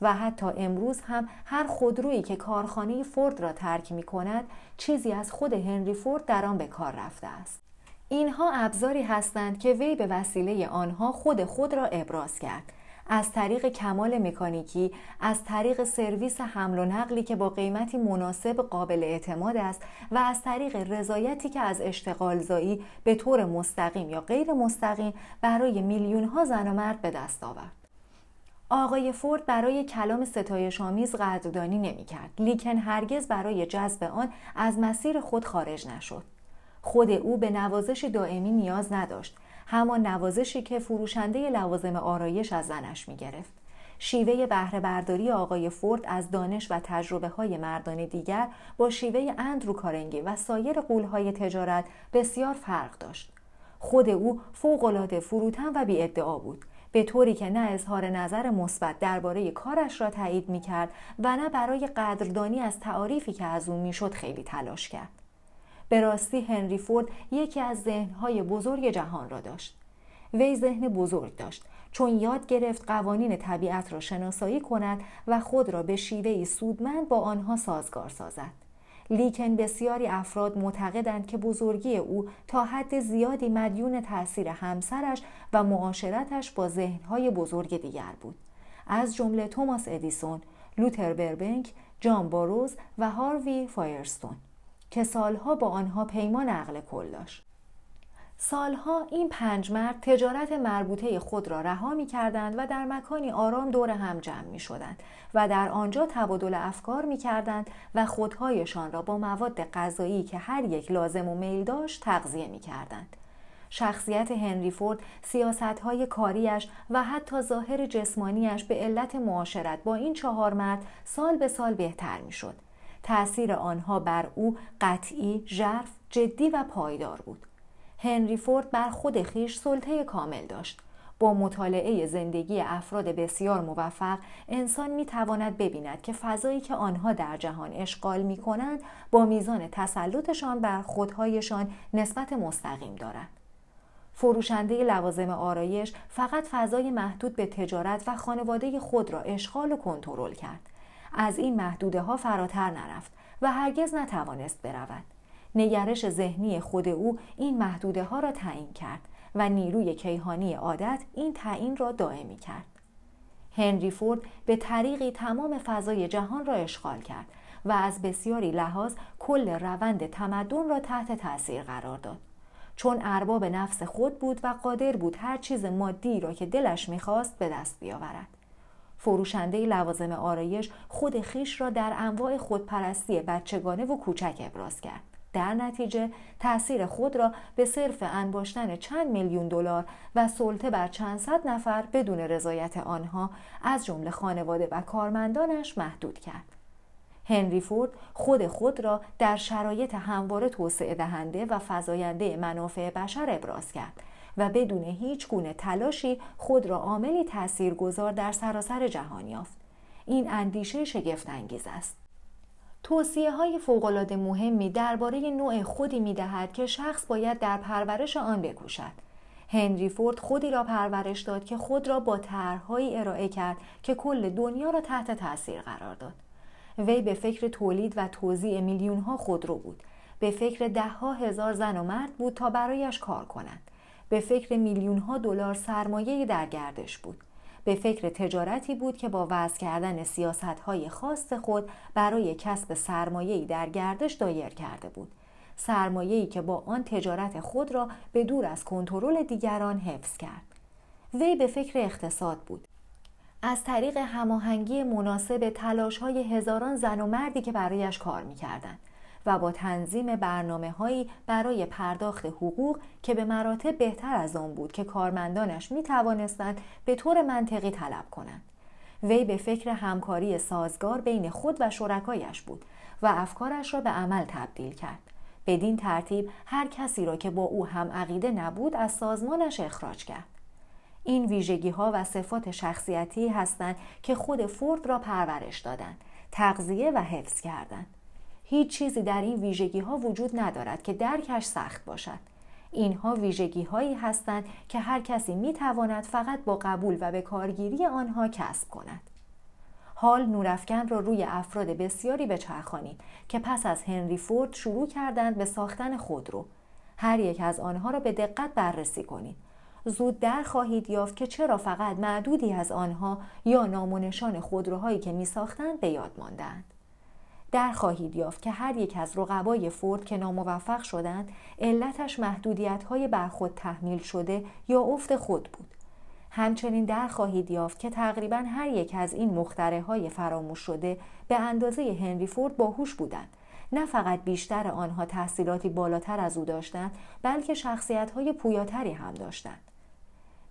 و حتی امروز هم هر خودرویی که کارخانه فورد را ترک می کند چیزی از خود هنری فورد در آن به کار رفته است. اینها ابزاری هستند که وی به وسیله آنها خود خود را ابراز کرد. از طریق کمال مکانیکی از طریق سرویس حمل و نقلی که با قیمتی مناسب قابل اعتماد است و از طریق رضایتی که از اشتغالزایی به طور مستقیم یا غیر مستقیم برای میلیون ها زن و مرد به دست آورد. آقای فورد برای کلام ستایشآمیز قدردانی نمی‌کرد. لیکن هرگز برای جذب آن از مسیر خود خارج نشد. خود او به نوازش دائمی نیاز نداشت همان نوازشی که فروشنده لوازم آرایش از زنش می گرفت. شیوه بهره برداری آقای فورد از دانش و تجربه های مردان دیگر با شیوه اندرو کارنگی و سایر قولهای تجارت بسیار فرق داشت. خود او فوقالعاده فروتن و بی ادعا بود به طوری که نه اظهار نظر مثبت درباره کارش را تایید می کرد و نه برای قدردانی از تعاریفی که از او می‌شد خیلی تلاش کرد. به راستی هنری فورد یکی از ذهنهای بزرگ جهان را داشت. وی ذهن بزرگ داشت چون یاد گرفت قوانین طبیعت را شناسایی کند و خود را به شیوهی سودمند با آنها سازگار سازد. لیکن بسیاری افراد معتقدند که بزرگی او تا حد زیادی مدیون تاثیر همسرش و معاشرتش با ذهنهای بزرگ دیگر بود. از جمله توماس ادیسون، لوتر بربنک، جان باروز و هاروی فایرستون. که سالها با آنها پیمان عقل کل داشت سالها این پنج مرد تجارت مربوطه خود را رها می کردند و در مکانی آرام دور هم جمع می شدند و در آنجا تبادل افکار می کردند و خودهایشان را با مواد غذایی که هر یک لازم و میل داشت تغذیه می کردند. شخصیت هنری فورد سیاست های کاریش و حتی ظاهر جسمانیش به علت معاشرت با این چهار مرد سال به سال بهتر می شد. تأثیر آنها بر او قطعی، ژرف، جدی و پایدار بود. هنری فورد بر خود خیش سلطه کامل داشت. با مطالعه زندگی افراد بسیار موفق انسان می تواند ببیند که فضایی که آنها در جهان اشغال می کنند با میزان تسلطشان بر خودهایشان نسبت مستقیم دارد. فروشنده لوازم آرایش فقط فضای محدود به تجارت و خانواده خود را اشغال و کنترل کرد. از این محدوده ها فراتر نرفت و هرگز نتوانست برود. نگرش ذهنی خود او این محدوده ها را تعیین کرد و نیروی کیهانی عادت این تعیین را دائمی کرد. هنری فورد به طریقی تمام فضای جهان را اشغال کرد و از بسیاری لحاظ کل روند تمدن را تحت تاثیر قرار داد. چون ارباب نفس خود بود و قادر بود هر چیز مادی را که دلش می‌خواست به دست بیاورد. فروشنده لوازم آرایش خود خیش را در انواع خودپرستی بچگانه و کوچک ابراز کرد. در نتیجه تأثیر خود را به صرف انباشتن چند میلیون دلار و سلطه بر چند صد نفر بدون رضایت آنها از جمله خانواده و کارمندانش محدود کرد. هنری فورد خود خود را در شرایط همواره توسعه دهنده و فزاینده منافع بشر ابراز کرد و بدون هیچ گونه تلاشی خود را عاملی تاثیرگذار در سراسر جهان یافت. این اندیشه شگفت انگیز است. توصیه های فوقالعاده مهمی درباره نوع خودی می دهد که شخص باید در پرورش آن بکوشد. هنری فورد خودی را پرورش داد که خود را با طرحهایی ارائه کرد که کل دنیا را تحت تاثیر قرار داد. وی به فکر تولید و توزیع میلیون ها خودرو بود. به فکر ده ها هزار زن و مرد بود تا برایش کار کنند. به فکر میلیون ها دلار سرمایه در گردش بود. به فکر تجارتی بود که با وضع کردن سیاست های خاص خود برای کسب سرمایه در گردش دایر کرده بود. سرمایه‌ای که با آن تجارت خود را به دور از کنترل دیگران حفظ کرد. وی به فکر اقتصاد بود. از طریق هماهنگی مناسب تلاش های هزاران زن و مردی که برایش کار می‌کردند. و با تنظیم برنامه هایی برای پرداخت حقوق که به مراتب بهتر از آن بود که کارمندانش می توانستند به طور منطقی طلب کنند. وی به فکر همکاری سازگار بین خود و شرکایش بود و افکارش را به عمل تبدیل کرد. بدین ترتیب هر کسی را که با او هم عقیده نبود از سازمانش اخراج کرد. این ویژگی ها و صفات شخصیتی هستند که خود فورد را پرورش دادند، تغذیه و حفظ کردند. هیچ چیزی در این ویژگی ها وجود ندارد که درکش سخت باشد. اینها ویژگی هایی هستند که هر کسی می تواند فقط با قبول و به کارگیری آنها کسب کند. حال نورافکن را روی افراد بسیاری بچرخانید که پس از هنری فورد شروع کردند به ساختن خودرو هر یک از آنها را به دقت بررسی کنید. زود در خواهید یافت که چرا فقط معدودی از آنها یا نام خودروهایی که می ساختند به یاد ماندند. در خواهید یافت که هر یک از رقبای فورد که ناموفق شدند علتش محدودیت های بر خود تحمیل شده یا افت خود بود. همچنین در خواهید یافت که تقریبا هر یک از این مختره های فراموش شده به اندازه هنری فورد باهوش بودند. نه فقط بیشتر آنها تحصیلاتی بالاتر از او داشتند بلکه شخصیت های پویاتری هم داشتند.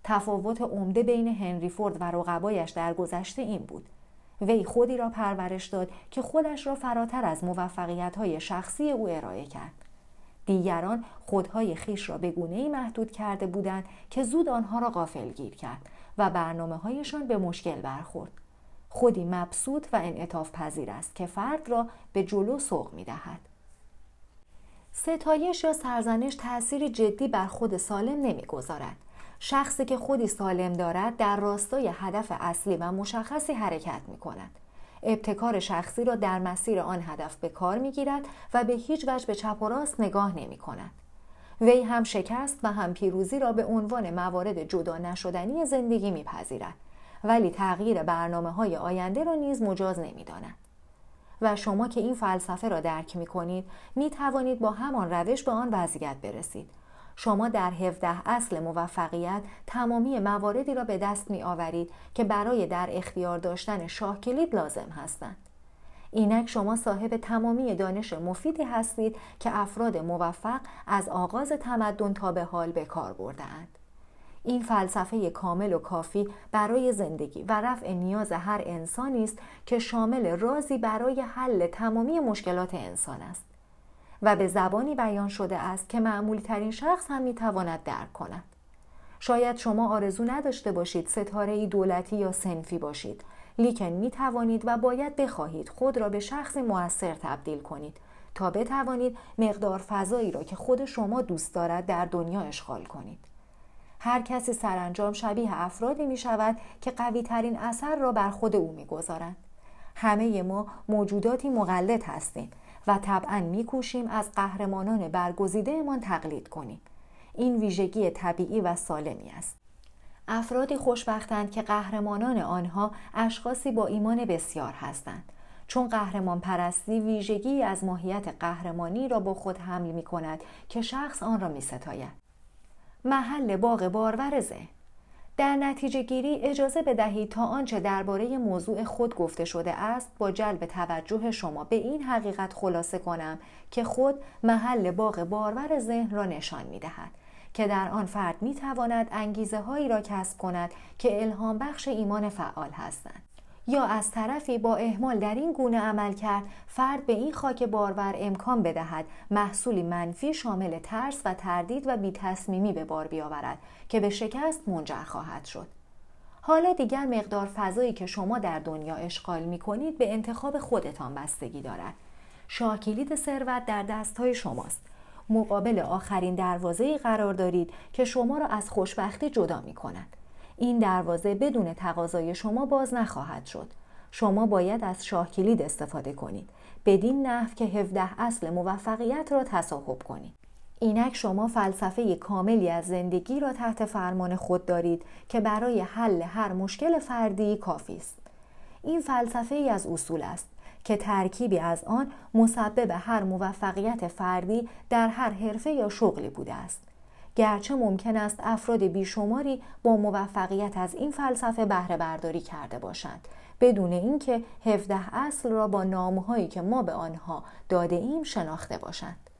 تفاوت عمده بین هنری فورد و رقبایش در گذشته این بود. وی خودی را پرورش داد که خودش را فراتر از موفقیت های شخصی او ارائه کرد دیگران خودهای خیش را به گونه محدود کرده بودند که زود آنها را غافل گیر کرد و برنامه هایشان به مشکل برخورد خودی مبسوط و انعطاف پذیر است که فرد را به جلو سوق می دهد. ستایش یا سرزنش تأثیری جدی بر خود سالم نمی‌گذارد. شخصی که خودی سالم دارد در راستای هدف اصلی و مشخصی حرکت می کند. ابتکار شخصی را در مسیر آن هدف به کار می گیرد و به هیچ وجه به چپ و راست نگاه نمی کند. وی هم شکست و هم پیروزی را به عنوان موارد جدا نشدنی زندگی میپذیرد ولی تغییر برنامه های آینده را نیز مجاز نمی داند. و شما که این فلسفه را درک می کنید می توانید با همان روش به آن وضعیت برسید. شما در 17 اصل موفقیت تمامی مواردی را به دست می آورید که برای در اختیار داشتن شاه کلید لازم هستند. اینک شما صاحب تمامی دانش مفیدی هستید که افراد موفق از آغاز تمدن تا به حال به کار بردهاند. این فلسفه کامل و کافی برای زندگی و رفع نیاز هر انسانی است که شامل رازی برای حل تمامی مشکلات انسان است و به زبانی بیان شده است که معمولی ترین شخص هم می‌تواند درک کند. شاید شما آرزو نداشته باشید ستاره ای دولتی یا سنفی باشید لیکن می توانید و باید بخواهید خود را به شخصی موثر تبدیل کنید تا بتوانید مقدار فضایی را که خود شما دوست دارد در دنیا اشغال کنید. هر کسی سرانجام شبیه افرادی می شود که قوی ترین اثر را بر خود او می گذارند. همه ما موجوداتی مقلد هستیم و طبعا میکوشیم از قهرمانان برگزیدهمان تقلید کنیم. این ویژگی طبیعی و سالمی است. افرادی خوشبختند که قهرمانان آنها اشخاصی با ایمان بسیار هستند. چون قهرمان پرستی ویژگی از ماهیت قهرمانی را با خود حمل می کند که شخص آن را می ستاید. محل باغ بارور ذهن در نتیجه گیری اجازه بدهید تا آنچه درباره موضوع خود گفته شده است با جلب توجه شما به این حقیقت خلاصه کنم که خود محل باغ بارور ذهن را نشان می دهد که در آن فرد می تواند انگیزه هایی را کسب کند که الهام بخش ایمان فعال هستند. یا از طرفی با احمال در این گونه عمل کرد فرد به این خاک بارور امکان بدهد محصولی منفی شامل ترس و تردید و بیتصمیمی به بار بیاورد که به شکست منجر خواهد شد. حالا دیگر مقدار فضایی که شما در دنیا اشغال می کنید به انتخاب خودتان بستگی دارد. شاکلید ثروت در دستهای شماست. مقابل آخرین دروازه قرار دارید که شما را از خوشبختی جدا می کند این دروازه بدون تقاضای شما باز نخواهد شد. شما باید از شاه کلید استفاده کنید. بدین نحو که 17 اصل موفقیت را تصاحب کنید. اینک شما فلسفه کاملی از زندگی را تحت فرمان خود دارید که برای حل هر مشکل فردی کافی است. این فلسفه ای از اصول است که ترکیبی از آن مسبب هر موفقیت فردی در هر حرفه یا شغلی بوده است. گرچه ممکن است افراد بیشماری با موفقیت از این فلسفه بهره برداری کرده باشند. بدون اینکه 17 اصل را با نامهایی که ما به آنها داده ایم شناخته باشند.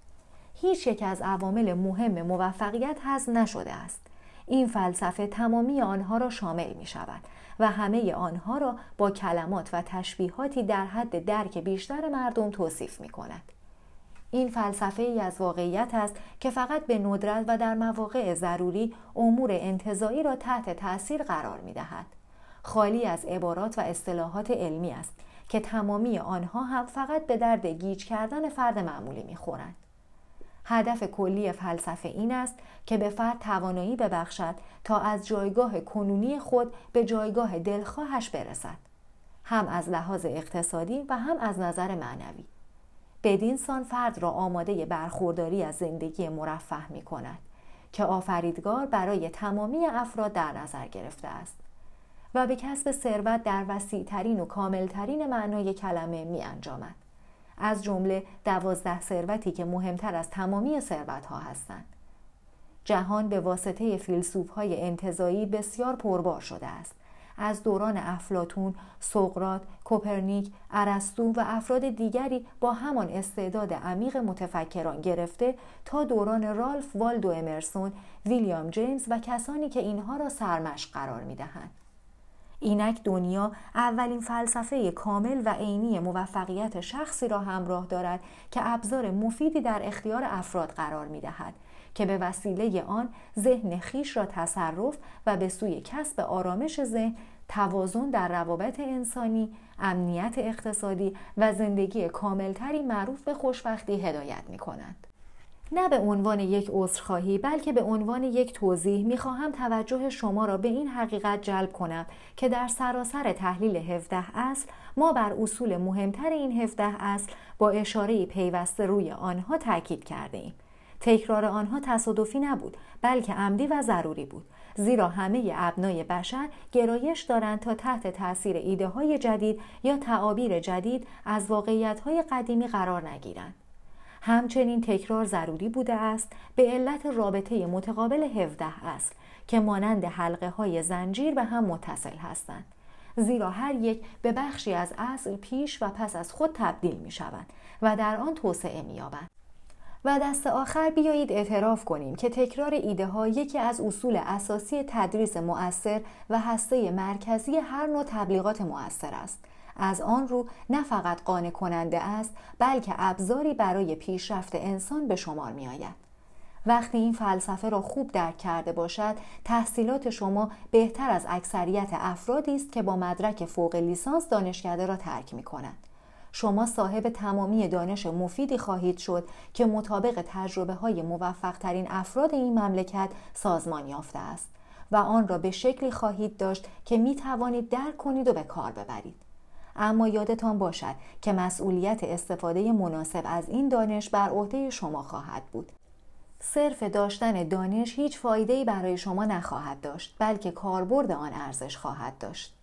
هیچ یک از عوامل مهم موفقیت هست نشده است. این فلسفه تمامی آنها را شامل می شود و همه آنها را با کلمات و تشبیهاتی در حد درک بیشتر مردم توصیف می کند. این فلسفه ای از واقعیت است که فقط به ندرت و در مواقع ضروری امور انتظایی را تحت تاثیر قرار می دهد. خالی از عبارات و اصطلاحات علمی است که تمامی آنها هم فقط به درد گیج کردن فرد معمولی می خورند. هدف کلی فلسفه این است که به فرد توانایی ببخشد تا از جایگاه کنونی خود به جایگاه دلخواهش برسد هم از لحاظ اقتصادی و هم از نظر معنوی بدین سان فرد را آماده برخورداری از زندگی مرفه می کند که آفریدگار برای تمامی افراد در نظر گرفته است و به کسب ثروت در وسیعترین و کاملترین معنای کلمه می انجامد. از جمله دوازده ثروتی که مهمتر از تمامی ثروت ها هستند. جهان به واسطه فیلسوف های انتظایی بسیار پربار شده است از دوران افلاتون، سقرات، کوپرنیک، ارسطو و افراد دیگری با همان استعداد عمیق متفکران گرفته تا دوران رالف والدو امرسون، ویلیام جیمز و کسانی که اینها را سرمشق قرار می‌دهند. اینک دنیا اولین فلسفه کامل و عینی موفقیت شخصی را همراه دارد که ابزار مفیدی در اختیار افراد قرار می دهد که به وسیله آن ذهن خیش را تصرف و به سوی کسب آرامش ذهن توازن در روابط انسانی، امنیت اقتصادی و زندگی کاملتری معروف به خوشبختی هدایت می کند. نه به عنوان یک عذرخواهی بلکه به عنوان یک توضیح می‌خواهم توجه شما را به این حقیقت جلب کنم که در سراسر تحلیل 17 اصل ما بر اصول مهمتر این 17 اصل با اشاره پیوسته روی آنها تاکید کرده ایم. تکرار آنها تصادفی نبود بلکه عمدی و ضروری بود زیرا همه ابنای بشر گرایش دارند تا تحت تاثیر ایده های جدید یا تعابیر جدید از واقعیت های قدیمی قرار نگیرند. همچنین تکرار ضروری بوده است به علت رابطه متقابل 17 اصل که مانند حلقه های زنجیر به هم متصل هستند. زیرا هر یک به بخشی از اصل پیش و پس از خود تبدیل می شوند و در آن توسعه می یابند و دست آخر بیایید اعتراف کنیم که تکرار ایده ها یکی از اصول اساسی تدریس مؤثر و هسته مرکزی هر نوع تبلیغات مؤثر است از آن رو نه فقط قانع کننده است بلکه ابزاری برای پیشرفت انسان به شمار می آید. وقتی این فلسفه را خوب درک کرده باشد تحصیلات شما بهتر از اکثریت افرادی است که با مدرک فوق لیسانس دانشکده را ترک می کنند. شما صاحب تمامی دانش مفیدی خواهید شد که مطابق تجربه های موفق ترین افراد این مملکت سازمان یافته است و آن را به شکلی خواهید داشت که می توانید درک کنید و به کار ببرید. اما یادتان باشد که مسئولیت استفاده مناسب از این دانش بر عهده شما خواهد بود. صرف داشتن دانش هیچ فایده‌ای برای شما نخواهد داشت بلکه کاربرد آن ارزش خواهد داشت.